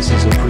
this is a